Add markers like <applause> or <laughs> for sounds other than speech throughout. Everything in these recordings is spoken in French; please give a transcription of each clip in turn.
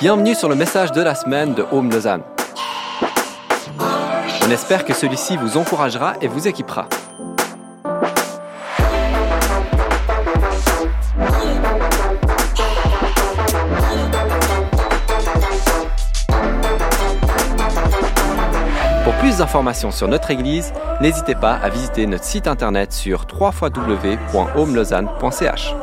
Bienvenue sur le message de la semaine de Home Lausanne. On espère que celui-ci vous encouragera et vous équipera. Pour plus d'informations sur notre Église, n'hésitez pas à visiter notre site internet sur www.homelausanne.ch.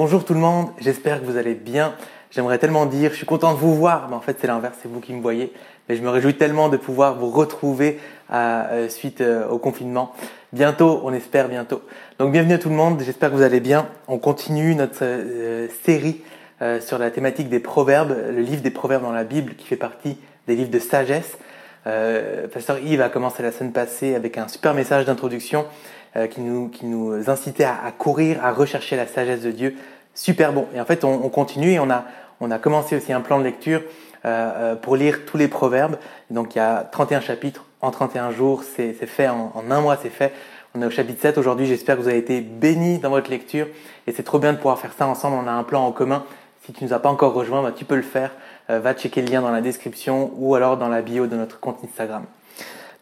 Bonjour tout le monde, j'espère que vous allez bien. J'aimerais tellement dire, je suis content de vous voir, mais en fait c'est l'inverse, c'est vous qui me voyez. Mais je me réjouis tellement de pouvoir vous retrouver euh, suite euh, au confinement. Bientôt, on espère bientôt. Donc bienvenue à tout le monde, j'espère que vous allez bien. On continue notre euh, série sur la thématique des proverbes, le livre des proverbes dans la Bible qui fait partie des livres de sagesse. Pasteur Yves a commencé la semaine passée avec un super message d'introduction qui, nous, qui nous incitait à, à courir, à rechercher la sagesse de Dieu super bon. Et en fait, on, continue et on a, on a commencé aussi un plan de lecture euh, euh, pour lire tous les proverbes. Donc il y a 31 chapitres en 31 jours, c'est fait en, un mois, c'est fait. On est au chapitre 7 aujourd'hui, j'espère que vous avez été bénis dans votre lecture et c'est trop bien de pouvoir faire ça ensemble, on a un plan en commun. Si tu ne nous as pas encore rejoint, bah, tu peux le faire. Euh, va checker le lien dans la description ou alors dans la bio de notre compte Instagram.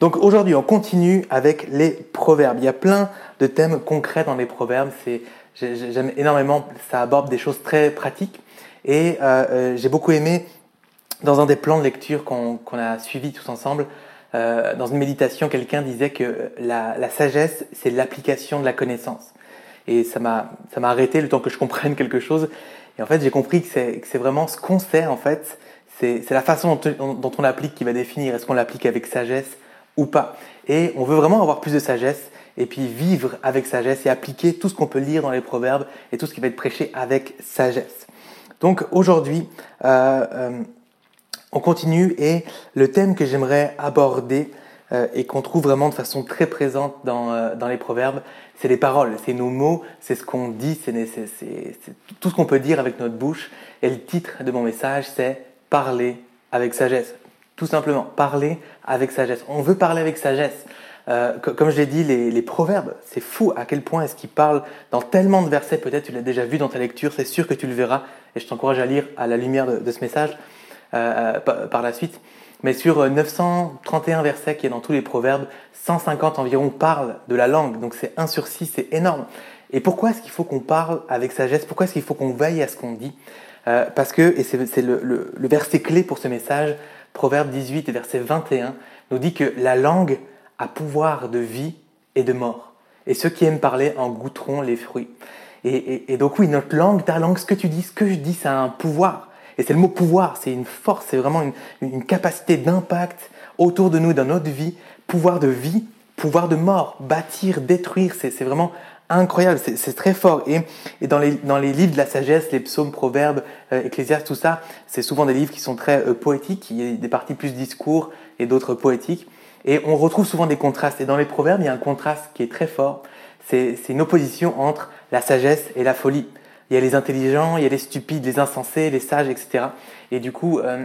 Donc aujourd'hui, on continue avec les proverbes. Il y a plein de thèmes concrets dans les proverbes. C'est J'aime énormément, ça aborde des choses très pratiques. Et euh, euh, j'ai beaucoup aimé, dans un des plans de lecture qu'on a suivi tous ensemble, euh, dans une méditation, quelqu'un disait que la, sagesse, c'est l'application de la connaissance. Et ça m'a arrêté le temps que je comprenne quelque chose. Et en fait, j'ai compris que c'est vraiment ce qu'on sait, en fait, c'est la façon dont, dont on l'applique qui va définir est-ce qu'on l'applique avec sagesse ou pas. Et on veut vraiment avoir plus de sagesse et puis vivre avec sagesse et appliquer tout ce qu'on peut lire dans les proverbes et tout ce qui va être prêché avec sagesse. Donc aujourd'hui, euh, euh, on continue et le thème que j'aimerais aborder euh, et qu'on trouve vraiment de façon très présente dans, dans les proverbes, c'est les paroles, c'est nos mots, c'est ce qu'on dit, c'est tout ce qu'on peut dire avec notre bouche. Et le titre de mon message, c'est Parler avec sagesse. Tout simplement, parler avec sagesse. On veut parler avec sagesse. Euh, comme je l'ai dit, les, proverbes, c'est fou à quel point est-ce qu'ils parlent dans tellement de versets. Peut-être tu l'as déjà vu dans ta lecture, c'est sûr que tu le verras. Et je t'encourage à lire à la lumière de, ce message euh, euh, par la suite. Mais sur 931 versets qui est dans tous les proverbes, 150 environ parlent de la langue. Donc c'est 1 sur 6, c'est énorme. Et pourquoi est-ce qu'il faut qu'on parle avec sagesse? Pourquoi est-ce qu'il faut qu'on veille à ce qu'on dit? Parce que, et c'est le, le verset clé pour ce message, Proverbe 18 verset 21, nous dit que la langue à pouvoir de vie et de mort. Et ceux qui aiment parler en goûteront les fruits. Et, donc oui, notre langue, ta langue, ce que tu dis, ce que je dis, c'est un pouvoir. Et c'est le mot pouvoir, c'est une force, c'est vraiment une, capacité d'impact autour de nous, dans notre vie, pouvoir de vie, pouvoir de mort, bâtir, détruire, c'est vraiment incroyable, c'est très fort. Et, dans, les, dans, les, livres de la sagesse, les psaumes, proverbes, euh, ecclésiastes, tout ça, c'est souvent des livres qui sont très euh, poétiques, il y a des parties plus discours et d'autres poétiques. Et on retrouve souvent des contrastes. Et dans les proverbes, il y a un contraste qui est très fort. C'est une opposition entre la sagesse et la folie. Il y a les intelligents, il y a les stupides, les insensés, les sages, etc. Et du coup, euh,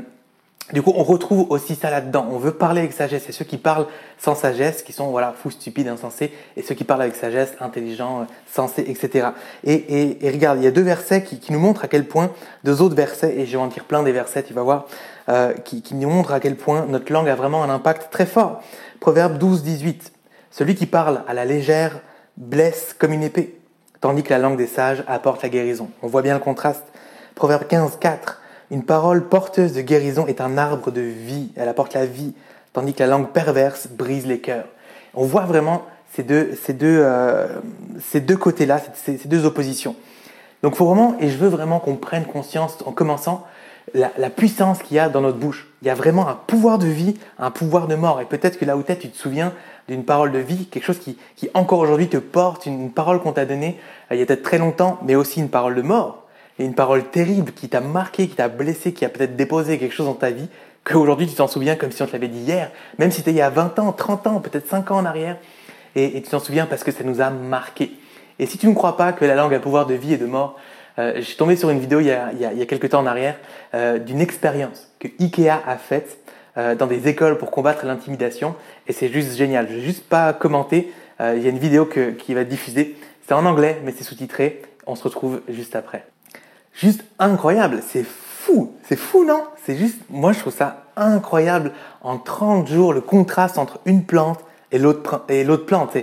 du coup, on retrouve aussi ça là-dedans. On veut parler avec sagesse. Et ceux qui parlent sans sagesse, qui sont voilà fous, stupides, insensés, et ceux qui parlent avec sagesse, intelligents, sensés, etc. Et, et, regarde, il y a deux versets qui, qui, nous montrent à quel point, deux autres versets, et je vais en dire plein des versets, tu vas voir, euh, qui, qui, nous montrent à quel point notre langue a vraiment un impact très fort. Proverbe 12, 18. Celui qui parle à la légère blesse comme une épée, tandis que la langue des sages apporte la guérison. On voit bien le contraste. Proverbe 15, 4. Une parole porteuse de guérison est un arbre de vie, elle apporte la vie, tandis que la langue perverse brise les cœurs. On voit vraiment ces deux, ces deux, euh, ces deux côtés-là, ces, deux oppositions. Donc faut vraiment, et je veux vraiment qu'on prenne conscience en commençant, la, puissance qu'il y a dans notre bouche. Il y a vraiment un pouvoir de vie, un pouvoir de mort. Et peut-être que là où tu tu te souviens d'une parole de vie, quelque chose qui, qui encore aujourd'hui te porte, une parole qu'on t'a donnée euh, il y a peut-être très longtemps, mais aussi une parole de mort et une parole terrible qui t'a marqué, qui t'a blessé, qui a peut-être déposé quelque chose dans ta vie, qu'aujourd'hui tu t'en souviens comme si on te l'avait dit hier, même si c'était il y a 20 ans, 30 ans, peut-être 5 ans en arrière, et, tu t'en souviens parce que ça nous a marqué. Et si tu ne crois pas que la langue a pouvoir de vie et de mort, euh, je tombé sur une vidéo il y a, quelques temps en arrière euh, d'une expérience que Ikea a faite euh, dans des écoles pour combattre l'intimidation, et c'est juste génial. Je vais juste pas commenter, il y a une vidéo qui va être diffusée, c'est en anglais, mais c'est sous-titré, on se retrouve juste après. Juste incroyable. C'est fou, c'est fou, non? C'est juste, moi je trouve ça incroyable. En 30 jours, le contraste entre une plante et l'autre et l'autre plante,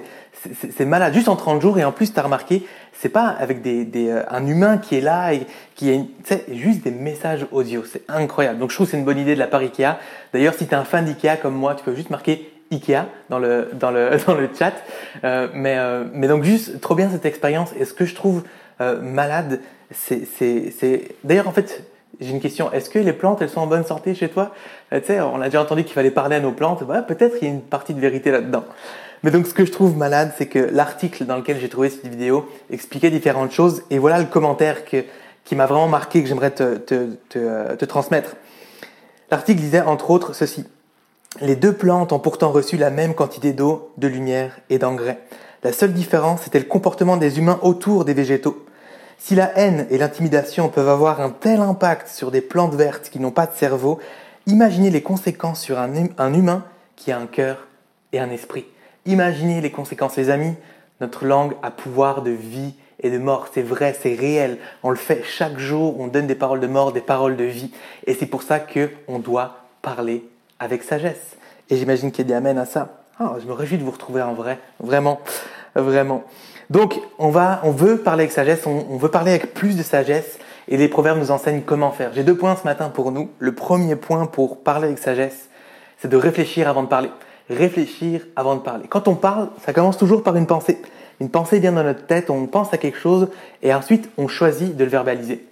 c'est malade. Juste en 30 jours, et en plus, tu as remarqué, c'est pas avec des, des, euh, un humain qui est là et qui a juste des messages audio. C'est incroyable. Donc je trouve que c'est une bonne idée de la part Ikea. D'ailleurs, si tu es un fan d'Ikea comme moi, tu peux juste marquer Ikea dans le, dans le, <laughs> dans le chat. Euh, mais, euh, mais donc juste trop bien cette expérience. Et ce que je trouve euh, malade, c'est... D'ailleurs, en fait, j'ai une question. Est-ce que les plantes, elles sont en bonne santé chez toi? Euh, Tu sais, on a déjà entendu qu'il fallait parler à nos plantes. Peut-être qu'il y a une partie de vérité là-dedans. Mais donc, ce que je trouve malade, c'est que l'article dans lequel j'ai trouvé cette vidéo expliquait différentes choses. Et voilà le commentaire qui m'a vraiment marqué, que j'aimerais te, transmettre. L'article disait entre autres ceci. Les deux plantes ont pourtant reçu la même quantité d'eau, de lumière et d'engrais. La seule différence, c'était le comportement des humains autour des végétaux. Si la haine et l'intimidation peuvent avoir un tel impact sur des plantes vertes qui n'ont pas de cerveau, imaginez les conséquences sur un, un humain qui a un cœur et un esprit. Imaginez les conséquences, les amis. Notre langue a pouvoir de vie et de mort. C'est vrai, c'est réel. On le fait chaque jour. On donne des paroles de mort, des paroles de vie. Et c'est pour ça qu'on doit parler avec sagesse. Et j'imagine qu'il y a des amens à ça. Ah, je me réjouis de vous retrouver en vrai. Vraiment, vraiment. Donc, on, va, on veut parler avec sagesse, on, veut parler avec plus de sagesse, et les proverbes nous enseignent comment faire. J'ai deux points ce matin pour nous. Le premier point pour parler avec sagesse, c'est de réfléchir avant de parler. Réfléchir avant de parler. Quand on parle, ça commence toujours par une pensée. Une pensée vient dans notre tête, on pense à quelque chose, et ensuite on choisit de le verbaliser.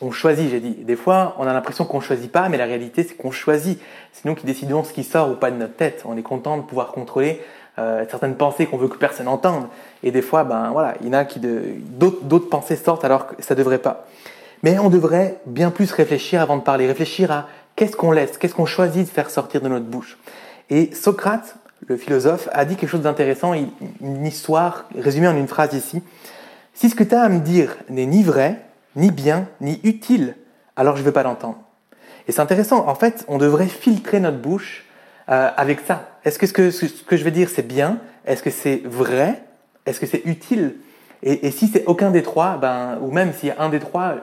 On choisit, j'ai dit. Des fois, on a l'impression qu'on choisit pas, mais la réalité, c'est qu'on choisit. C'est nous qui décidons ce qui sort ou pas de notre tête. On est content de pouvoir contrôler euh, certaines pensées qu'on veut que personne n'entende. Et des fois, ben voilà, il y en a qui d'autres pensées sortent alors que ça devrait pas. Mais on devrait bien plus réfléchir avant de parler, réfléchir à qu'est-ce qu'on laisse, qu'est-ce qu'on choisit de faire sortir de notre bouche. Et Socrate, le philosophe, a dit quelque chose d'intéressant, une histoire résumée en une phrase ici. Si ce que tu as à me dire n'est ni vrai, ni bien, ni utile, alors je ne veux pas l'entendre. Et c'est intéressant, en fait, on devrait filtrer notre bouche euh, avec ça. Est-ce que ce, que je vais dire c'est bien? Est-ce que c'est vrai? Est-ce que c'est utile? Et, si c'est aucun des trois, ben, ou même s'il y a un des trois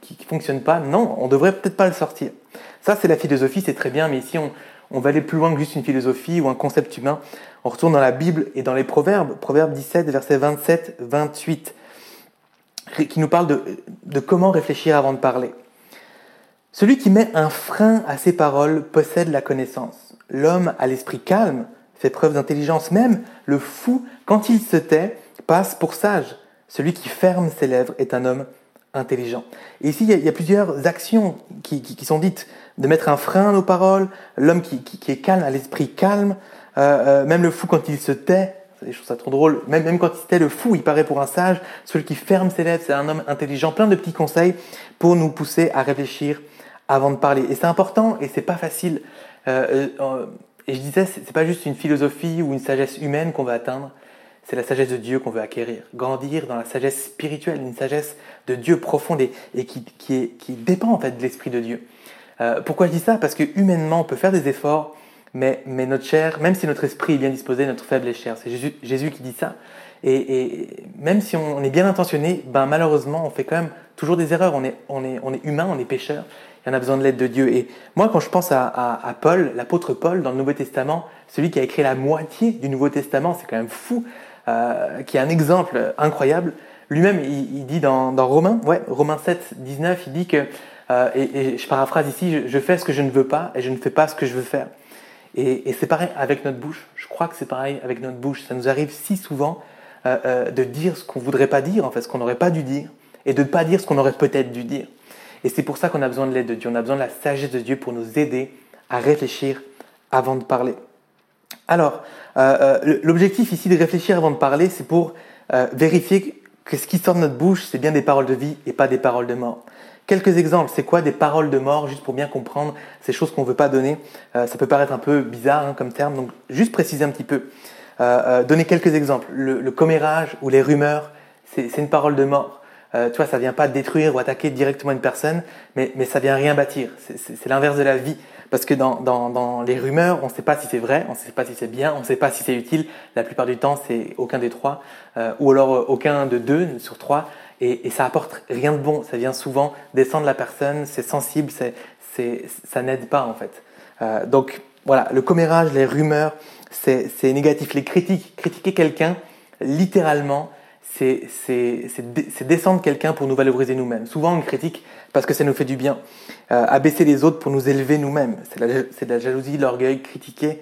qui ne fonctionne pas, non, on devrait peut-être pas le sortir. Ça, c'est la philosophie, c'est très bien, mais ici, on, va aller plus loin que juste une philosophie ou un concept humain. On retourne dans la Bible et dans les Proverbes, Proverbe 17, verset 27, 28, qui nous parle de comment réfléchir avant de parler. Celui qui met un frein à ses paroles possède la connaissance. L'homme à l'esprit calme fait preuve d'intelligence. Même le fou, quand il se tait, passe pour sage. Celui qui ferme ses lèvres est un homme intelligent. Ici, il y a, plusieurs actions qui, sont dites. De mettre un frein à nos paroles, l'homme qui, est calme, à l'esprit calme, euh, euh, même le fou quand il se tait, je trouve ça trop drôle, même, même quand il se tait, le fou, il paraît pour un sage, celui qui ferme ses lèvres, c'est un homme intelligent. Plein de petits conseils pour nous pousser à réfléchir avant de parler. Et c'est important et c'est pas facile. Euh, euh, et je disais, c'est pas juste une philosophie ou une sagesse humaine qu'on veut atteindre, c'est la sagesse de Dieu qu'on veut acquérir. Grandir dans la sagesse spirituelle, une sagesse de Dieu profonde et, qui, dépend en fait de l'esprit de Dieu. Euh, pourquoi je dis ça? Parce que humainement, on peut faire des efforts, mais, notre chair, même si notre esprit est bien disposé, notre faible est chair. C'est Jésus, qui dit ça. Et, même si on est bien intentionné, ben malheureusement, on fait quand même toujours des erreurs. On est, on est humain, on est pécheur on a besoin de l'aide de Dieu. Et moi, quand je pense à, Paul, l'apôtre Paul dans le Nouveau Testament, celui qui a écrit la moitié du Nouveau Testament, c'est quand même fou, euh, qui est un exemple incroyable. Lui-même, il, dit dans, Romains, ouais, Romains 7, 19, il dit que, euh, et, je paraphrase ici, je, fais ce que je ne veux pas et je ne fais pas ce que je veux faire. Et, c'est pareil avec notre bouche. Je crois que c'est pareil avec notre bouche. Ça nous arrive si souvent euh, de dire ce qu'on voudrait pas dire, en fait, ce qu'on n'aurait pas dû dire, et de ne pas dire ce qu'on aurait peut-être dû dire. Et c'est pour ça qu'on a besoin de l'aide de Dieu. On a besoin de la sagesse de Dieu pour nous aider à réfléchir avant de parler. Alors, euh, euh, l'objectif ici de réfléchir avant de parler, c'est pour euh, vérifier que ce qui sort de notre bouche, c'est bien des paroles de vie et pas des paroles de mort. Quelques exemples, c'est quoi des paroles de mort, juste pour bien comprendre ces choses qu'on ne veut pas donner? ça peut paraître un peu bizarre hein, comme terme, donc juste préciser un petit peu. donner quelques exemples. Le, le commérage ou les rumeurs, c'est une parole de mort. Euh, tu vois, ça vient pas détruire ou attaquer directement une personne, mais, mais ça vient rien bâtir. C'est l'inverse de la vie. Parce que dans, dans, dans les rumeurs, on ne sait pas si c'est vrai, on ne sait pas si c'est bien, on ne sait pas si c'est utile. La plupart du temps, c'est aucun des trois, euh, ou alors euh, aucun de deux sur trois. et, ça apporte rien de bon. Ça vient souvent descendre la personne, c'est sensible, ça n'aide pas en fait. Euh, donc voilà, le commérage, les rumeurs, c'est négatif. Les critiques, critiquer quelqu'un, littéralement, c'est descendre quelqu'un pour nous valoriser nous-mêmes. Souvent on critique parce que ça nous fait du bien. Euh, abaisser les autres pour nous élever nous-mêmes. C'est de la jalousie, l'orgueil, critiquer,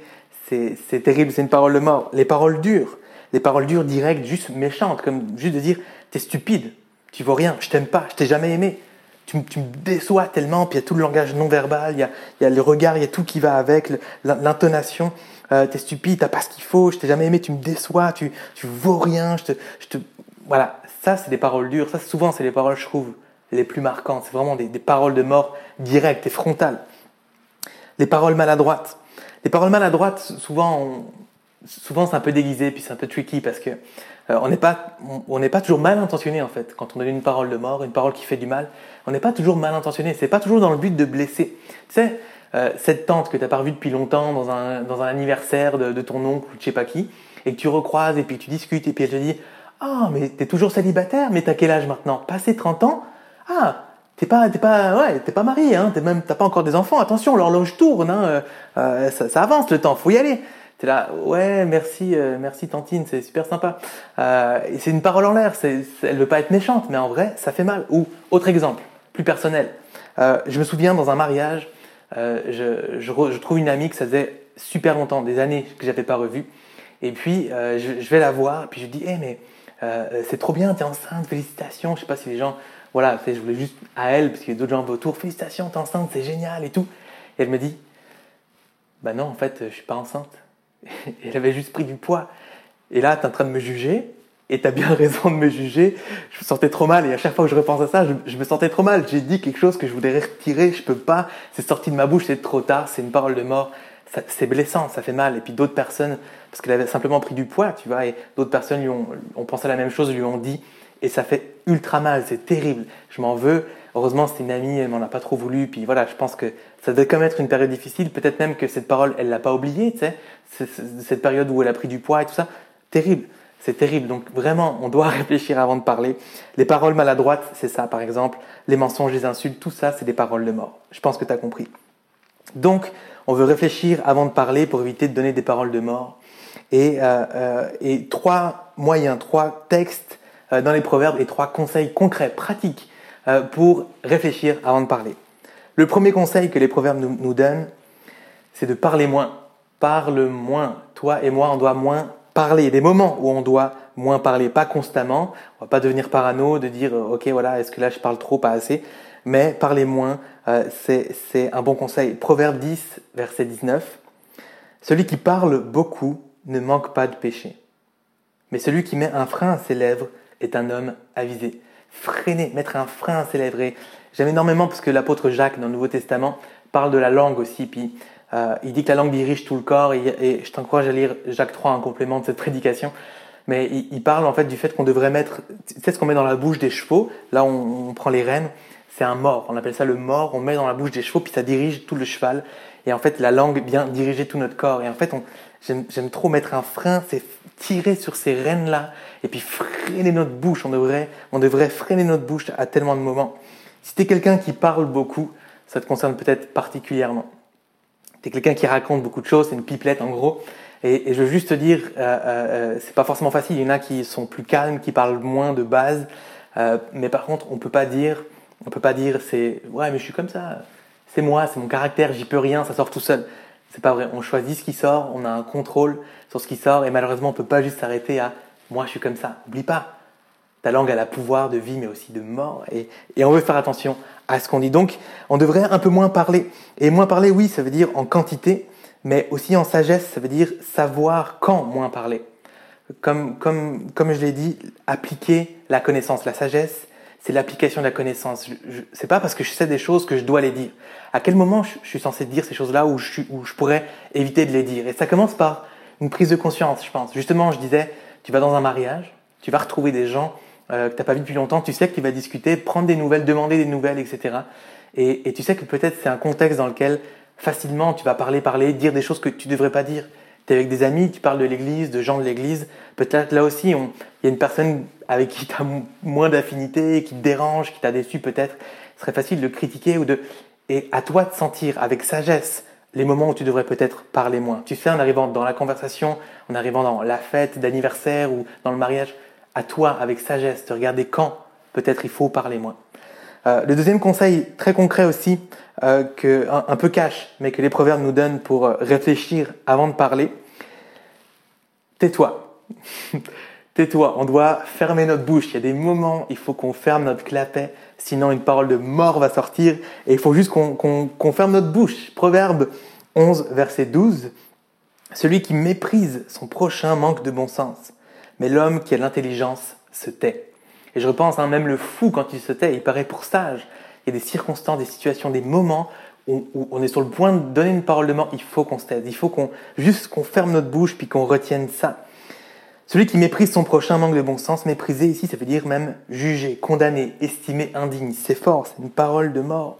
c'est terrible, c'est une parole de mort. Les paroles dures, les paroles dures, directes, juste méchantes, comme juste de dire t'es stupide, tu vaux rien, je t'aime pas, je t'ai jamais aimé. Tu, tu, me déçois tellement, puis il y a tout le langage non verbal, il y a, il y a le regard, il y a tout qui va avec, l'intonation. Euh, t'es stupide, t'as pas ce qu'il faut, je t'ai jamais aimé, tu me déçois, tu, tu vaux rien, je te, je te... Voilà, ça c'est des paroles dures, ça souvent c'est les paroles, je trouve, les plus marquantes, c'est vraiment des, des paroles de mort directes et frontales. Les paroles maladroites. Les paroles maladroites, souvent, souvent c'est un peu déguisé, puis c'est un peu tricky parce que euh, on n'est pas, on n'est pas toujours mal intentionné en fait. Quand on donne une parole de mort, une parole qui fait du mal, on n'est pas toujours mal intentionné. C'est pas toujours dans le but de blesser. Tu sais, euh, cette tante que tu n'as pas revue depuis longtemps dans un, dans un anniversaire de, ton oncle ou de je sais pas qui, et que tu recroises et puis tu discutes et puis elle te dit Ah, mais tu es toujours célibataire, mais t'as quel âge maintenant? Passé 30 ans Ah, t'es pas, t'es pas, ouais, t'es pas marié, hein, t'es même, t'as pas encore des enfants. Attention, l'horloge tourne, hein, euh, euh, ça, avance le temps, faut y aller. T'es là, ouais, merci, merci Tantine, c'est super sympa. Euh, c'est une parole en l'air, c'est, elle veut pas être méchante, mais en vrai, ça fait mal. Ou autre exemple, plus personnel. je me souviens dans un mariage, je, je, trouve une amie que ça faisait super longtemps, des années que j'avais pas revue. Et puis je, je, vais la voir, puis je dis, hé, mais c'est trop bien, t'es enceinte, félicitations. Je sais pas si les gens voilà, je voulais juste à elle, parce qu'il y a d'autres gens autour, félicitations, t'es enceinte, c'est génial et tout. Et elle me dit, bah non, en fait, je suis pas enceinte. <laughs> Et elle avait juste pris du poids. Et là, tu es en train de me juger, et tu as bien <laughs> raison de me juger. Je me sentais trop mal, et à chaque fois que je repense à ça, je, me sentais trop mal. J'ai dit quelque chose que je voudrais retirer, je peux pas, c'est sorti de ma bouche, c'est trop tard, c'est une parole de mort. C'est blessant, ça fait mal. Et puis d'autres personnes, parce qu'elle avait simplement pris du poids, tu vois, et d'autres personnes lui ont, ont pensé la même chose, lui ont dit, et ça fait ultra mal, c'est terrible. Je m'en veux. Heureusement, c'était une amie, elle m'en a pas trop voulu. Puis voilà, je pense que ça devait quand même être une période difficile. Peut-être même que cette parole, elle l'a pas oubliée, tu sais, cette période où elle a pris du poids et tout ça. Terrible, c'est terrible. Donc vraiment, on doit <laughs> réfléchir avant de parler. Les paroles maladroites, c'est ça, par exemple. Les mensonges, les insultes, tout ça, c'est des paroles de mort. Je pense que tu as compris. Donc, on veut réfléchir avant de parler pour éviter de donner des paroles de mort. Et, euh, euh, trois moyens, trois textes euh, dans les proverbes et trois conseils concrets, pratiques pour réfléchir avant de parler. Le premier conseil que les proverbes nous, donnent, c'est de parler moins. Parle moins. Toi et moi, on doit moins parler. Des moments où on doit moins parler, pas constamment. On va pas devenir parano de dire, euh, ok, voilà, est-ce que là je parle trop, pas assez? Mais parler moins, c'est un bon conseil. Proverbe 10, verset 19. Celui qui parle beaucoup ne manque pas de péché. Mais celui qui met un frein à ses lèvres est un homme avisé. Freiner, mettre un frein à ses lèvres. j'aime énormément parce que l'apôtre Jacques dans le Nouveau Testament parle de la langue aussi. Puis euh, il dit que la langue dirige tout le corps. Et, je t'encourage à lire Jacques 3 en complément de cette prédication. Mais il, parle en fait du fait qu'on devrait mettre, tu sais ce qu'on met dans la bouche des chevaux? Là, on, prend les rênes. C'est un mort. On appelle ça le mort. On met dans la bouche des chevaux, puis ça dirige tout le cheval. Et en fait, la langue vient diriger tout notre corps. Et en fait, j'aime trop mettre un frein, c'est tirer sur ces rênes-là et puis freiner notre bouche. On devrait, on devrait freiner notre bouche à tellement de moments. Si tu es quelqu'un qui parle beaucoup, ça te concerne peut-être particulièrement. Tu es quelqu'un qui raconte beaucoup de choses, c'est une pipelette en gros. Et, je veux juste te dire, euh, euh, euh, c'est pas forcément facile. Il y en a qui sont plus calmes, qui parlent moins de base. Mais par contre, on peut pas dire, on peut pas dire c'est ouais mais je suis comme ça c'est moi, c'est mon caractère, j'y peux rien, ça sort tout seul. C'est pas vrai. On choisit ce qui sort, on a un contrôle sur ce qui sort, et malheureusement, on peut pas juste s'arrêter à moi, je suis comme ça. Oublie pas, ta langue a le pouvoir de vie, mais aussi de mort, et, et on veut faire attention à ce qu'on dit. Donc, on devrait un peu moins parler. Et moins parler, oui, ça veut dire en quantité, mais aussi en sagesse, ça veut dire savoir quand moins parler. Comme, comme, comme je l'ai dit, appliquer la connaissance, la sagesse, c'est l'application de la connaissance. C'est pas parce que je sais des choses que je dois les dire. À quel moment je, suis censé dire ces choses-là où je, où je pourrais éviter de les dire? Et ça commence par une prise de conscience, je pense. Justement, je disais, tu vas dans un mariage, tu vas retrouver des gens euh, que tu n'as pas vu depuis longtemps, tu sais que tu vas discuter, prendre des nouvelles, demander des nouvelles, etc. Et, et tu sais que peut-être c'est un contexte dans lequel facilement tu vas parler, parler, dire des choses que tu devrais pas dire. Tu es avec des amis, tu parles de l'église, de gens de l'église. Peut-être là aussi, il y a une personne avec qui tu as moins d'affinité, qui te dérange, qui t'a déçu peut-être. Ce serait facile de critiquer ou de. Et à toi de sentir avec sagesse les moments où tu devrais peut-être parler moins. Tu sais, en arrivant dans la conversation, en arrivant dans la fête d'anniversaire ou dans le mariage, à toi, avec sagesse, de regarder quand peut-être il faut parler moins. Euh, le deuxième conseil très concret aussi, euh, que, un, peu cash, mais que les proverbes nous donnent pour euh, réfléchir avant de parler, tais-toi. <laughs> tais-toi, on doit fermer notre bouche. Il y a des moments, il faut qu'on ferme notre clapet, sinon une parole de mort va sortir, et il faut juste qu'on ferme notre bouche. Proverbe 11, verset 12. Celui qui méprise son prochain manque de bon sens, mais l'homme qui a l'intelligence se tait. Et je repense, hein, même le fou, quand il se tait, il paraît pour sage. Il y a des circonstances, des situations, des moments où, on est sur le point de donner une parole de mort. Il faut qu'on se taise. Il faut qu'on juste qu'on ferme notre bouche puis qu'on retienne ça. Celui qui méprise son prochain manque de bon sens, mépriser ici, ça veut dire même juger, condamner, estimer indigne. C'est fort, c'est une parole de mort.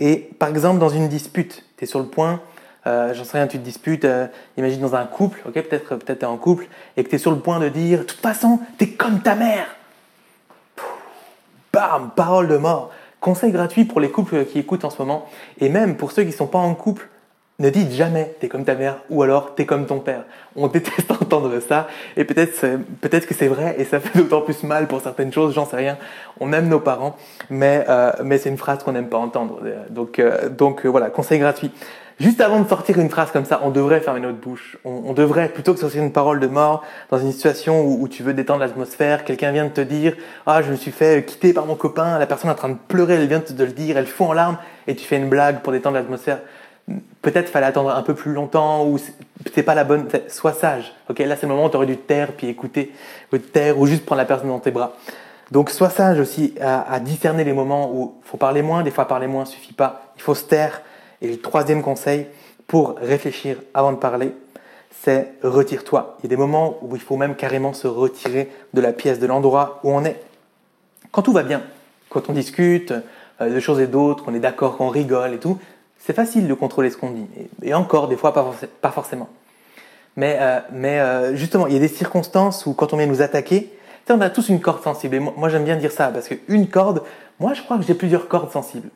Et par exemple, dans une dispute, tu es sur le point, euh, j'en sais rien, tu te disputes, euh, imagine dans un couple, ok, peut-être peut-être tu es en couple, et que tu es sur le point de dire, de toute façon, tu es comme ta mère. bam, parole de mort. Conseil gratuit pour les couples qui écoutent en ce moment, et même pour ceux qui ne sont pas en couple, ne dites jamais t'es comme ta mère ou alors t'es comme ton père. On <laughs> déteste entendre ça et peut-être peut-être que c'est vrai et ça fait d'autant plus mal pour certaines choses, j'en sais rien. On aime nos parents, mais euh, mais c'est une phrase qu'on n'aime pas entendre. Donc euh, donc euh, voilà, conseil gratuit. Juste avant de sortir une phrase comme ça, on devrait fermer notre bouche. On, devrait, plutôt que sortir une parole de mort dans une situation où, tu veux détendre l'atmosphère, quelqu'un vient de te dire Ah, je me suis fait quitter par mon copain, la personne est en train de pleurer, elle vient de te le dire, elle fond en larmes, et tu fais une blague pour détendre l'atmosphère peut-être fallait attendre un peu plus longtemps ou c'est pas la bonne. Sois sage. Ok, là c'est le moment où tu aurais dû taire puis écouter, ou taire ou juste prendre la personne dans tes bras. Donc sois sage aussi à, discerner les moments où faut parler moins. Des fois parler moins suffit pas. Il faut se taire. Et le troisième conseil pour réfléchir avant de parler, c'est retire-toi. Il y a des moments où il faut même carrément se retirer de la pièce, de l'endroit où on est. Quand tout va bien, quand on discute euh, de choses et d'autres, qu'on est d'accord, qu'on rigole et tout, c'est facile de contrôler ce qu'on dit. Et, encore, des fois, pas, forcément. Mais, euh, euh, justement, il y a des circonstances où quand on vient nous attaquer, on a tous une corde sensible. Et moi, j'aime bien dire ça parce qu'une corde, moi, je crois que j'ai plusieurs cordes sensibles.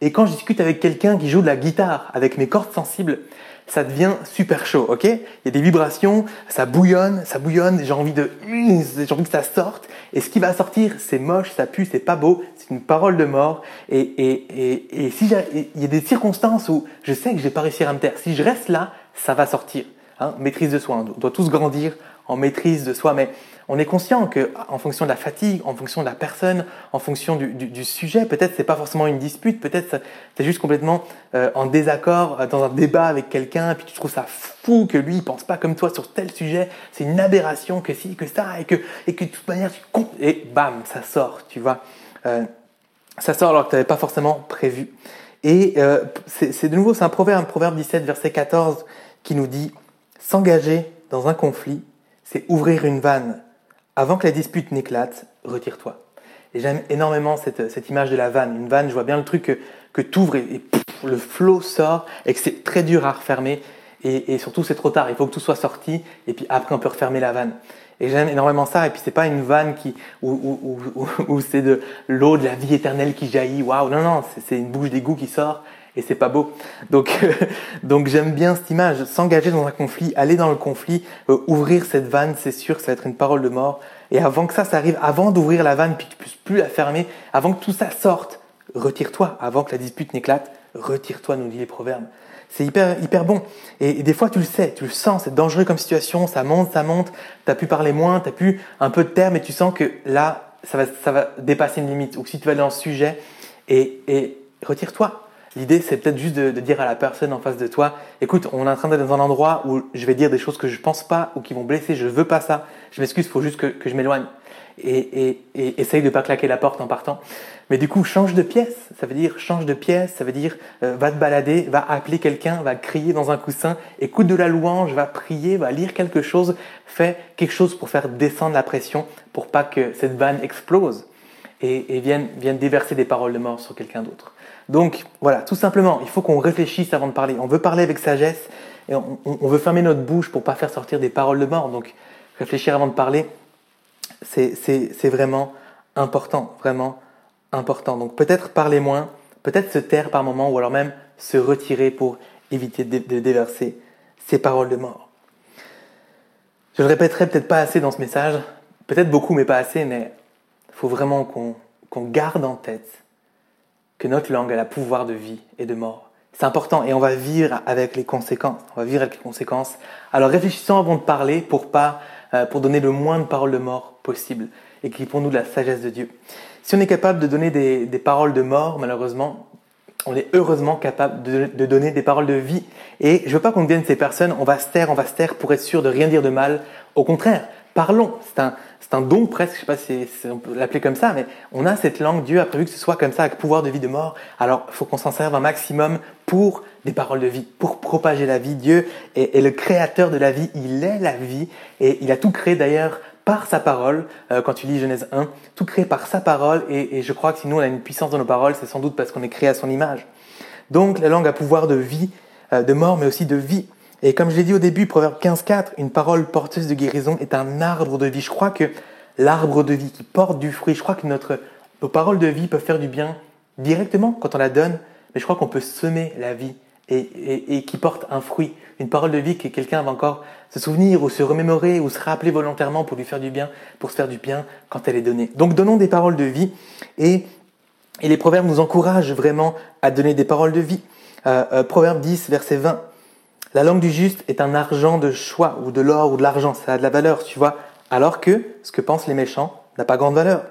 Et quand je discute avec quelqu'un qui joue de la guitare avec mes cordes sensibles, ça devient super chaud, ok? Il y a des vibrations, ça bouillonne, ça bouillonne, j'ai envie de, j'ai envie que ça sorte. Et ce qui va sortir, c'est moche, ça pue, c'est pas beau, c'est une parole de mort. Et, et, et, et si il y a des circonstances où je sais que je vais pas réussir à me taire. Si je reste là, ça va sortir. Hein? Maîtrise de soi, on doit tous grandir en maîtrise de soi, mais on est conscient que en fonction de la fatigue, en fonction de la personne, en fonction du, sujet, peut-être c'est pas forcément une dispute, peut-être c'est juste complètement euh, en désaccord euh, dans un débat avec quelqu'un, puis tu trouves ça fou que lui il pense pas comme toi sur tel sujet, c'est une aberration que si que ça et que et que de toute manière et bam ça sort, tu vois, euh, ça sort alors que tu n'avais pas forcément prévu. Et c'est de nouveau c'est un proverbe, proverbe 17 verset 14 qui nous dit s'engager dans un conflit, c'est ouvrir une vanne avant que la dispute n'éclate, retire-toi. Et j'aime énormément cette, cette, image de la vanne. Une vanne, je vois bien le truc que, que tu ouvres et, le flot sort et que c'est très dur à refermer. Et, et surtout, c'est trop tard. Il faut que tout soit sorti et puis après, on peut refermer la vanne. Et j'aime énormément ça. Et puis, c'est pas une vanne qui, où, où, où, où c'est de l'eau de la vie éternelle qui jaillit. Waouh! Non, non, c'est une bouche d'égout qui sort et c'est pas beau. Donc, <laughs> donc j'aime bien cette image, s'engager dans un conflit, aller dans le conflit, euh, ouvrir cette vanne, c'est sûr que ça va être une parole de mort. Et avant que ça, ça arrive, avant d'ouvrir la vanne, puis que tu puisses plus la fermer, avant que tout ça sorte, retire-toi. Avant que la dispute n'éclate, retire-toi, nous dit les proverbes. C'est hyper, hyper bon. Et, des fois, tu le sais, tu le sens, c'est dangereux comme situation, ça monte, ça monte, tu as pu parler moins, tu as pu un peu de terme, et tu sens que là, ça va, ça va dépasser une limite. Ou si tu vas aller dans ce sujet, et, et retire-toi L'idée, c'est peut-être juste de, dire à la personne en face de toi, écoute, on est en train d'être dans un endroit où je vais dire des choses que je pense pas ou qui vont blesser, je veux pas ça, je m'excuse, il faut juste que, je m'éloigne. Et, et, essaye de pas claquer la porte en partant. Mais du coup, change de pièce. Ça veut dire change de pièce. Ça veut dire euh, va te balader, va appeler quelqu'un, va crier dans un coussin, écoute de la louange, va prier, va lire quelque chose, fais quelque chose pour faire descendre la pression, pour pas que cette vanne explose et, vienne déverser des paroles de mort sur quelqu'un d'autre. Donc voilà, tout simplement, il faut qu'on réfléchisse avant de parler. On veut parler avec sagesse, et on, veut fermer notre bouche pour pas faire sortir des paroles de mort. Donc réfléchir avant de parler, c'est vraiment important, vraiment important. Donc peut-être parler moins, peut-être se taire par moment, ou alors même se retirer pour éviter de, déverser ces paroles de mort. Je le répéterai peut-être pas assez dans ce message, peut-être beaucoup mais pas assez, mais il faut vraiment qu'on garde en tête que notre langue a le pouvoir de vie et de mort. C'est important et on va vivre avec les conséquences. On va vivre avec les conséquences. Alors réfléchissons avant de parler pour pas, euh, pour donner le moins de paroles de mort possible et qui pour nous de la sagesse de Dieu. Si on est capable de donner des, des paroles de mort, malheureusement, on est heureusement capable de, donner des paroles de vie. Et je veux pas qu'on devienne ces personnes, on va se taire, on va se taire pour être sûr de rien dire de mal. Au contraire, parlons. C'est un, c'est un don presque, je sais pas si, on peut l'appeler comme ça, mais on a cette langue, Dieu a prévu que ce soit comme ça, avec pouvoir de vie, de mort. Alors, faut qu'on s'en serve un maximum pour des paroles de vie, pour propager la vie. Dieu est le créateur de la vie, il est la vie, et il a tout créé d'ailleurs par sa parole, euh, quand tu lis Genèse 1, tout créé par sa parole, et, je crois que si nous on a une puissance dans nos paroles, c'est sans doute parce qu'on est créé à son image. Donc la langue a pouvoir de vie, euh, de mort, mais aussi de vie. Et comme je l'ai dit au début, Proverbe 15.4, une parole porteuse de guérison est un arbre de vie. Je crois que l'arbre de vie qui porte du fruit, je crois que notre, nos paroles de vie peuvent faire du bien directement quand on la donne, mais je crois qu'on peut semer la vie et, qui porte un fruit, une parole de vie que quelqu'un va encore se souvenir ou se remémorer ou se rappeler volontairement pour lui faire du bien, pour se faire du bien quand elle est donnée. Donc donnons des paroles de vie et, les proverbes nous encouragent vraiment à donner des paroles de vie. Euh, euh, Proverbe 10, verset 20. La langue du juste est un argent de choix ou de l'or ou de l'argent, ça a de la valeur, tu vois, alors que ce que pensent les méchants n'a pas grande valeur.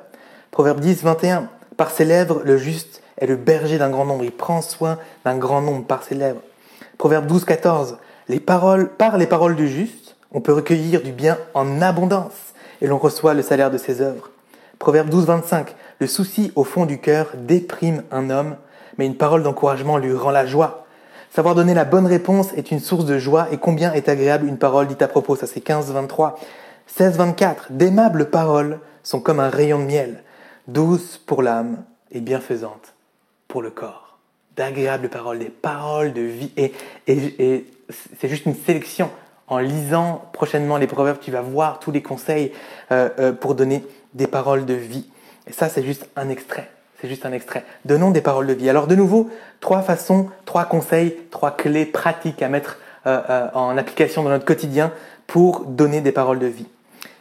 Proverbe 10, 21. Par ses lèvres, le juste est le berger d'un grand nombre. Il prend soin d'un grand nombre par ses lèvres. Proverbe 12, 14. Les paroles, par les paroles du juste, on peut recueillir du bien en abondance et l'on reçoit le salaire de ses œuvres. Proverbe 12, 25. Le souci au fond du cœur déprime un homme, mais une parole d'encouragement lui rend la joie. Savoir donner la bonne réponse est une source de joie et combien est agréable une parole dite à propos. Ça c'est 15, 23. 16, 24. D'aimables paroles sont comme un rayon de miel, douces pour l'âme et bienfaisantes pour le corps. D'agréables paroles, des paroles de vie. Et, et, c'est juste une sélection. En lisant prochainement les proverbes, tu vas voir tous les conseils euh, euh, pour donner des paroles de vie. Et ça, c'est juste un extrait. C'est juste un extrait. Donnons des paroles de vie. Alors de nouveau, trois façons, trois conseils, trois clés pratiques à mettre euh, en application dans notre quotidien pour donner des paroles de vie.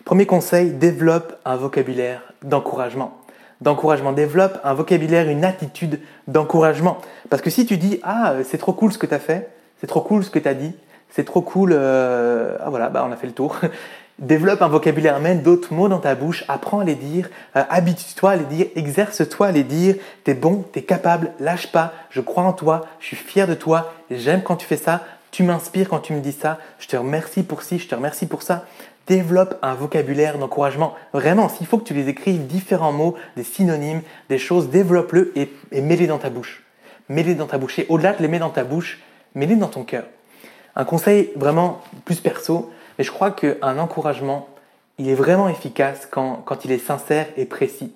Premier conseil, développe un vocabulaire d'encouragement d'encouragement. Développe un vocabulaire, une attitude d'encouragement. Parce que si tu dis Ah, c'est trop cool ce que tu as fait, c'est trop cool ce que tu as dit, c'est trop cool, euh, ah voilà, bah on a fait le tour. Développe un vocabulaire, mène d'autres mots dans ta bouche, apprends à les dire, euh, habitue-toi à les dire, exerce-toi à les dire, t'es bon, t'es capable, lâche pas, je crois en toi, je suis fier de toi, j'aime quand tu fais ça, tu m'inspires quand tu me dis ça, je te remercie pour ci, je te remercie pour ça. Développe un vocabulaire d'encouragement. Vraiment, s'il faut que tu les écrives différents mots, des synonymes, des choses, développe-le et, mets-les dans ta bouche. Mets-les dans ta bouche. Et au-delà de les mettre dans ta bouche, mets-les dans ton cœur. Un conseil vraiment plus perso, mais je crois qu'un encouragement, il est vraiment efficace quand, quand il est sincère et précis.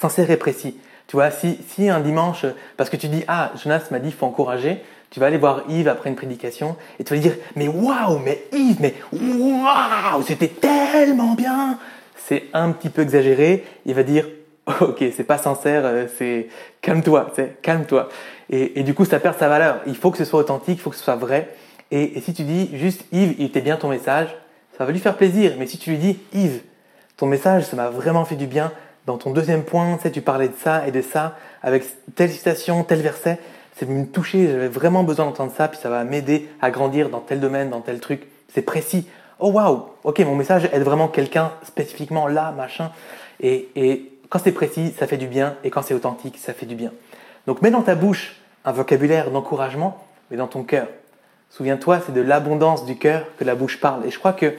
Sincère et précis. Tu vois, si, si un dimanche, parce que tu dis, ah, Jonas m'a dit, il faut encourager, tu vas aller voir Yves après une prédication et tu vas lui dire Mais waouh, mais Yves, mais waouh, c'était tellement bien C'est un petit peu exagéré. Il va dire <laughs> Ok, c'est pas sincère, euh, c'est calme-toi, calme-toi. Et, du coup, ça perd sa valeur. Il faut que ce soit authentique, il faut que ce soit vrai. Et, si tu dis juste Yves, il était bien ton message, ça va lui faire plaisir. Mais si tu lui dis Yves, ton message, ça m'a vraiment fait du bien. Dans ton deuxième point, tu, sais, tu parlais de ça et de ça, avec telle citation, tel verset c'est venu me toucher, j'avais vraiment besoin d'entendre ça, puis ça va m'aider à grandir dans tel domaine, dans tel truc. C'est précis. Oh waouh, ok, mon message aide vraiment quelqu'un spécifiquement là, machin. Et, et quand c'est précis, ça fait du bien, et quand c'est authentique, ça fait du bien. Donc mets dans ta bouche un vocabulaire d'encouragement, mais dans ton cœur. Souviens-toi, c'est de l'abondance du cœur que la bouche parle. Et je crois que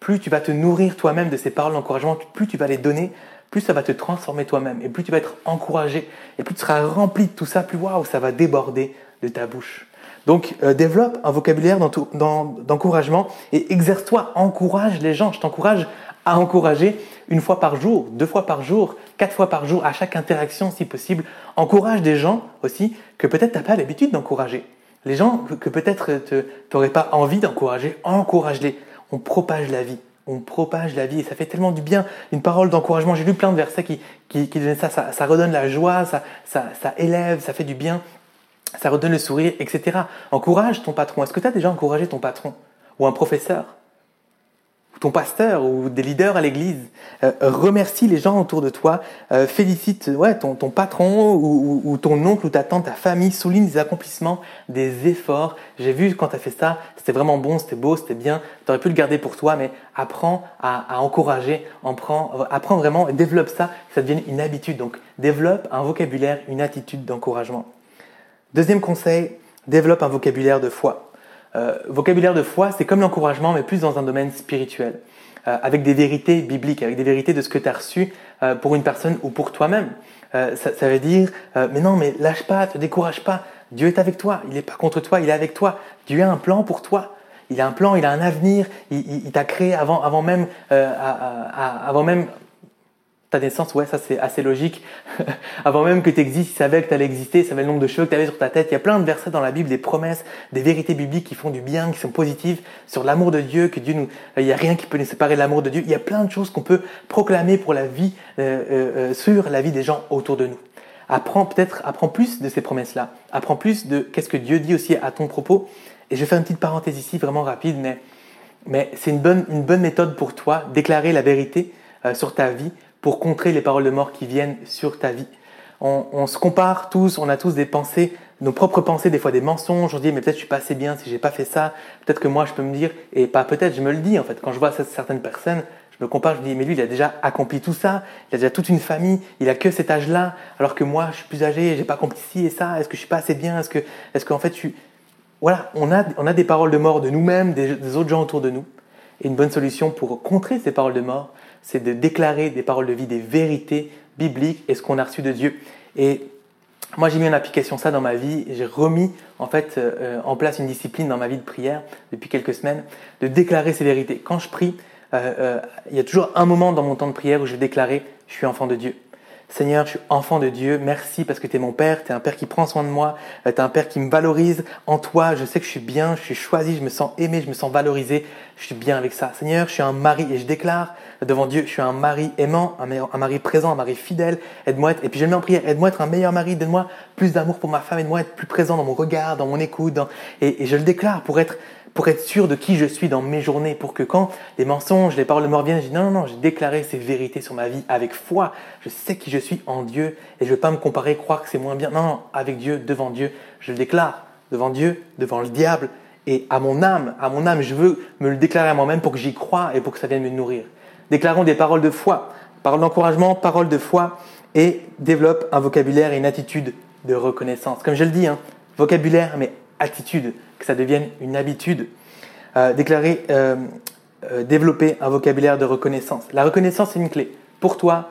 plus tu vas te nourrir toi-même de ces paroles d'encouragement, plus tu vas les donner, plus ça va te transformer toi-même, et plus tu vas être encouragé, et plus tu seras rempli de tout ça, plus waouh, ça va déborder de ta bouche. Donc euh, développe un vocabulaire d'encouragement et exerce-toi, encourage les gens. Je t'encourage à encourager une fois par jour, deux fois par jour, quatre fois par jour, à chaque interaction si possible. Encourage des gens aussi que peut-être tu n'as pas l'habitude d'encourager. Les gens que, peut-être tu n'aurais pas envie d'encourager, encourage-les. On propage la vie. On propage la vie et ça fait tellement du bien. Une parole d'encouragement. J'ai lu plein de versets qui, qui, donnaient ça, ça, redonne la joie, ça, ça, ça élève, ça fait du bien, ça redonne le sourire, etc. Encourage ton patron. Est-ce que tu as déjà encouragé ton patron ou un professeur? Ton pasteur ou des leaders à l'église. Euh, remercie les gens autour de toi. Euh, félicite ouais, ton, ton patron ou, ton oncle ou ta tante, ta famille. Souligne des accomplissements, des efforts. J'ai vu quand tu as fait ça, c'était vraiment bon, c'était beau, c'était bien. Tu aurais pu le garder pour toi, mais apprends à, encourager, apprends, vraiment et développe ça, ça devienne une habitude. Donc développe un vocabulaire, une attitude d'encouragement. Deuxième conseil, développe un vocabulaire de foi. Euh, vocabulaire de foi, c'est comme l'encouragement, mais plus dans un domaine spirituel, euh, avec des vérités bibliques, avec des vérités de ce que tu as reçu euh, pour une personne ou pour toi-même. Ça, ça, veut dire, mais non, mais lâche pas, te décourage pas. Dieu est avec toi, il n'est pas contre toi, il est avec toi. Dieu a un plan pour toi. Il a un plan, il a un avenir. Il, il, t'a créé avant, avant même, avant même ta naissance, ouais, ça c'est assez logique. <laughs> Avant même que tu existes, il savait que tu allais exister, il savait le nombre de cheveux que tu avais sur ta tête. Il y a plein de versets dans la Bible, des promesses, des vérités bibliques qui font du bien, qui sont positives, sur l'amour de Dieu, que Dieu nous, il n'y a rien qui peut nous séparer de l'amour de Dieu. Il y a plein de choses qu'on peut proclamer pour la vie, euh, euh, euh, sur la vie des gens autour de nous. Apprends peut-être, apprends plus de ces promesses-là. Apprends plus de qu'est-ce que Dieu dit aussi à ton propos. Et je faire une petite parenthèse ici, vraiment rapide, mais, mais c'est une bonne, une bonne méthode pour toi, déclarer la vérité sur ta vie pour contrer les paroles de mort qui viennent sur ta vie. On, se compare tous, on a tous des pensées, nos propres pensées, des fois des mensonges. On se dit, mais peut-être je suis pas assez bien si j'ai pas fait ça. Peut-être que moi je peux me dire, et pas peut-être, je me le dis en fait. Quand je vois certaines personnes, je me compare, je me dis, mais lui il a déjà accompli tout ça, il a déjà toute une famille, il a que cet âge-là, alors que moi je suis plus âgé, j'ai pas accompli ci et ça. Est-ce que je suis pas assez bien? Est-ce que, est-ce qu'en fait suis. Voilà, on a, on a des paroles de mort de nous-mêmes, des autres gens autour de nous. Et une bonne solution pour contrer ces paroles de mort, c'est de déclarer des paroles de vie, des vérités bibliques et ce qu'on a reçu de Dieu. Et moi, j'ai mis en application ça dans ma vie. J'ai remis en fait euh, en place une discipline dans ma vie de prière depuis quelques semaines de déclarer ces vérités. Quand je prie, euh, euh, il y a toujours un moment dans mon temps de prière où je vais déclarer je suis enfant de Dieu. Seigneur, je suis enfant de Dieu. Merci parce que tu es mon Père, tu es un Père qui prend soin de moi, tu es un Père qui me valorise. En toi, je sais que je suis bien, je suis choisi, je me sens aimé, je me sens valorisé. Je suis bien avec ça. Seigneur, je suis un mari et je déclare devant Dieu, je suis un mari aimant, un, mari présent, un mari fidèle. Aide-moi être, et puis je le mets en prière, aide-moi être un meilleur mari, donne-moi plus d'amour pour ma femme, aide-moi être plus présent dans mon regard, dans mon écoute. et je le déclare pour être pour être sûr de qui je suis dans mes journées, pour que quand les mensonges, les paroles de mort viennent, je dis non, non, non, j'ai déclaré ces vérités sur ma vie avec foi. Je sais qui je suis en Dieu et je ne vais pas me comparer, croire que c'est moins bien. Non, non, avec Dieu, devant Dieu, je le déclare. Devant Dieu, devant le diable et à mon âme. À mon âme, je veux me le déclarer à moi-même pour que j'y croie et pour que ça vienne me nourrir. Déclarons des paroles de foi, paroles d'encouragement, paroles de foi et développe un vocabulaire et une attitude de reconnaissance. Comme je le dis, hein, vocabulaire, mais attitude, que ça devienne une habitude. Euh, déclarer, euh, euh, développer un vocabulaire de reconnaissance. La reconnaissance, c'est une clé pour toi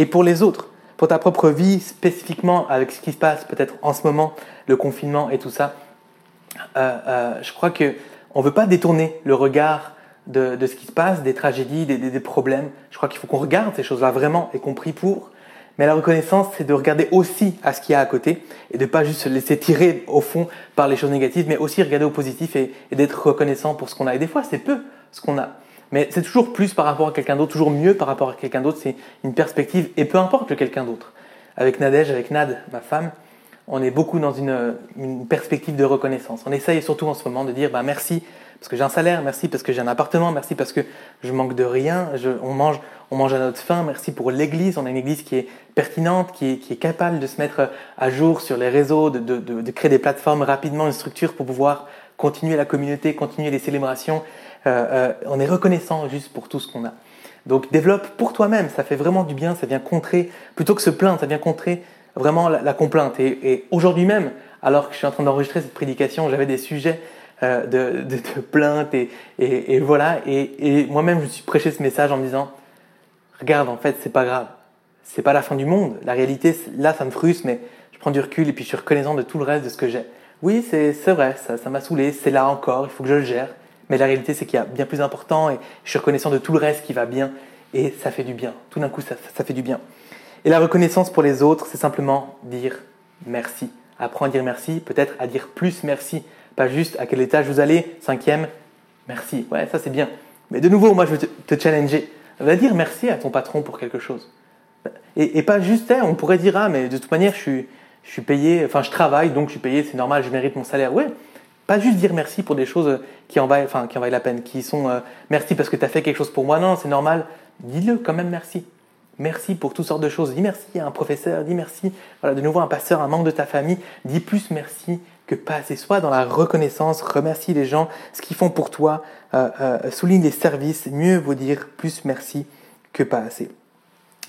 et pour les autres, pour ta propre vie, spécifiquement avec ce qui se passe peut-être en ce moment, le confinement et tout ça. je crois que on veut pas détourner le regard de, ce qui se passe, des tragédies, des, des problèmes. Je crois qu'il faut qu'on regarde ces choses-là vraiment et qu'on prie pour. Mais la reconnaissance, c'est de regarder aussi à ce qu'il y a à côté et de pas juste se laisser tirer au fond par les choses négatives, mais aussi regarder au positif et, d'être reconnaissant pour ce qu'on a. Et des fois, c'est peu ce qu'on a. Mais c'est toujours plus par rapport à quelqu'un d'autre, toujours mieux par rapport à quelqu'un d'autre. C'est une perspective et peu importe le quelqu'un d'autre. Avec Nadège, avec Nad, ma femme, on est beaucoup dans une, perspective de reconnaissance. On essaye surtout en ce moment de dire bah, merci parce que j'ai un salaire, merci parce que j'ai un appartement, merci parce que je manque de rien, on, mange, on mange à notre faim, merci pour l'Église, on a une Église qui est pertinente, qui est, capable de se mettre à jour sur les réseaux, de, créer des plateformes rapidement, une structure pour pouvoir continuer la communauté, continuer les célébrations. Euh, euh, on est reconnaissant juste pour tout ce qu'on a. Donc développe pour toi-même, ça fait vraiment du bien, ça vient contrer, plutôt que se plaindre, ça vient contrer vraiment la, complainte. Et, aujourd'hui même, alors que je suis en train d'enregistrer cette prédication, j'avais des sujets euh, de, plaintes et, voilà. Et, moi-même, je me suis prêché ce message en me disant, regarde, en fait, c'est pas grave. C'est pas la fin du monde. La réalité, là, ça me frustre, mais je prends du recul et puis je suis reconnaissant de tout le reste de ce que j'ai. Oui, c'est vrai, ça m'a saoulé, c'est là encore, il faut que je le gère. Mais la réalité, c'est qu'il y a bien plus important et je suis reconnaissant de tout le reste qui va bien et ça fait du bien. Tout d'un coup, ça, fait du bien. Et la reconnaissance pour les autres, c'est simplement dire merci apprends à dire merci, peut-être à dire plus merci. Pas juste à quel étage vous allez, cinquième, merci. Ouais, ça c'est bien. Mais de nouveau, moi je veux te, challenger. Va dire merci à ton patron pour quelque chose. Et, pas juste, hein, on pourrait dire, ah, mais de toute manière, je suis, je suis payé, enfin, je travaille, donc je suis payé, c'est normal, je mérite mon salaire. Ouais, pas juste dire merci pour des choses qui en valent, enfin, qui en la peine, qui sont euh, merci parce que tu as fait quelque chose pour moi. Non, c'est normal. Dis-le quand même merci. Merci pour toutes sortes de choses. Dis merci à un professeur, dis merci, voilà, de nouveau un pasteur, un membre de ta famille. Dis plus merci que pas assez. Sois dans la reconnaissance, remercie les gens, ce qu'ils font pour toi, euh, euh, souligne les services. Mieux vaut dire plus merci que pas assez.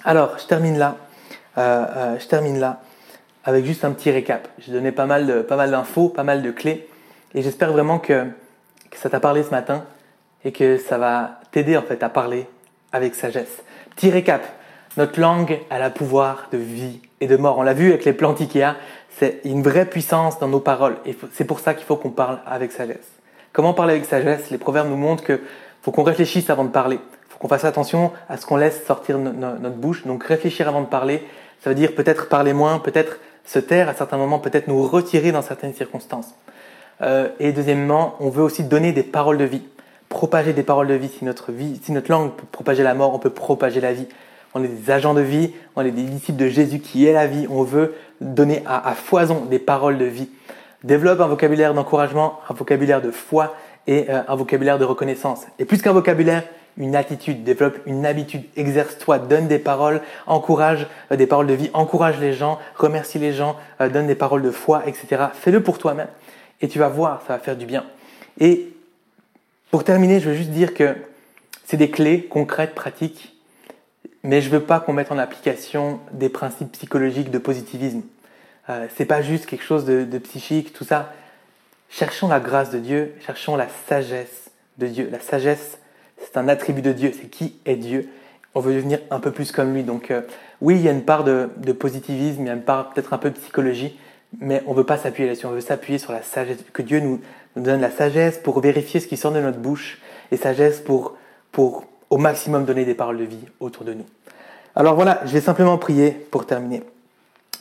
Alors, je termine là. Je termine là avec juste un petit récap. J'ai donné pas mal, pas mal d'infos, pas mal de clés, et j'espère vraiment que, que ça t'a parlé ce matin et que ça va t'aider en fait à parler avec sagesse. Petit récap. Notre langue, elle a pouvoir de vie et de mort. On l'a vu avec les plantes Ikea, c'est une vraie puissance dans nos paroles. Et c'est pour ça qu'il faut qu'on parle avec sagesse. Comment parler avec sagesse? Les proverbes nous montrent qu'il faut qu'on réfléchisse avant de parler. Faut qu'on fasse attention à ce qu'on laisse sortir notre bouche. Donc réfléchir avant de parler, ça veut dire peut-être parler moins, peut-être se taire à certains moments, peut-être nous retirer dans certaines circonstances. Euh, et deuxièmement, on veut aussi donner des paroles de vie, propager des paroles de vie. Si notre vie, si notre langue peut propager la mort, on peut propager la vie. On est des agents de vie, on est des disciples de Jésus qui est la vie, on veut donner à, foison des paroles de vie. Développe un vocabulaire d'encouragement, un vocabulaire de foi et euh, un vocabulaire de reconnaissance. Et plus qu'un vocabulaire, une attitude, développe une habitude, exerce-toi, donne des paroles, encourage euh, des paroles de vie, encourage les gens, remercie les gens, donne des paroles de foi, etc. Fais-le pour toi-même et tu vas voir, ça va faire du bien. Et pour terminer, je veux juste dire que c'est des clés concrètes, pratiques, mais je veux pas qu'on mette en application des principes psychologiques de positivisme. Euh, c'est pas juste quelque chose de, de, psychique, tout ça. Cherchons la grâce de Dieu, cherchons la sagesse de Dieu. La sagesse, c'est un attribut de Dieu, c'est qui est Dieu. On veut devenir un peu plus comme lui. Donc euh, oui, il y a une part de, de positivisme, il y a une part peut-être un peu de psychologie, mais on veut pas s'appuyer là-dessus. On veut s'appuyer sur la sagesse, que Dieu nous, donne la sagesse pour vérifier ce qui sort de notre bouche et sagesse pour, pour au maximum donner des paroles de vie autour de nous. Alors voilà, je vais simplement prier pour terminer.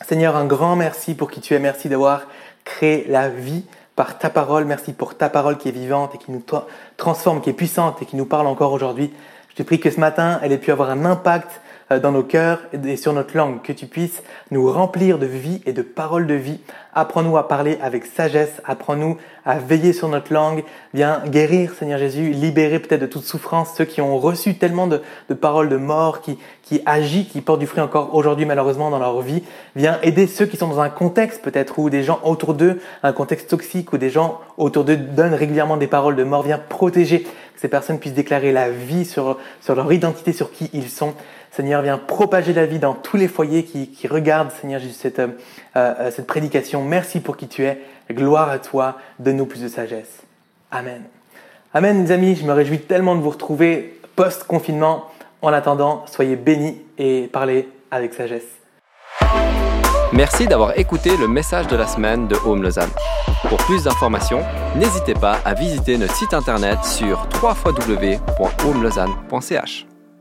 Seigneur, un grand merci pour qui tu es. Merci d'avoir créé la vie par ta parole. Merci pour ta parole qui est vivante et qui nous transforme, qui est puissante et qui nous parle encore aujourd'hui. Je te prie que ce matin, elle ait pu avoir un impact dans nos cœurs et sur notre langue, que tu puisses nous remplir de vie et de paroles de vie. Apprends-nous à parler avec sagesse, apprends-nous à veiller sur notre langue. Viens guérir, Seigneur Jésus, libérer peut-être de toute souffrance ceux qui ont reçu tellement de, paroles de mort, qui, qui agit, qui portent du fruit encore aujourd'hui malheureusement dans leur vie. Viens aider ceux qui sont dans un contexte peut-être où des gens autour d'eux, un contexte toxique, où des gens autour d'eux donnent régulièrement des paroles de mort. Viens protéger que ces personnes puissent déclarer la vie sur, sur leur identité, sur qui ils sont. Seigneur, viens propager la vie dans tous les foyers qui, regardent, Seigneur, cette, euh, euh, cette prédication. Merci pour qui tu es. Gloire à toi. Donne-nous plus de sagesse. Amen. Amen, les amis. Je me réjouis tellement de vous retrouver post-confinement. En attendant, soyez bénis et parlez avec sagesse. Merci d'avoir écouté le message de la semaine de Home Lausanne. Pour plus d'informations, n'hésitez pas à visiter notre site internet sur www.homelausanne.ch.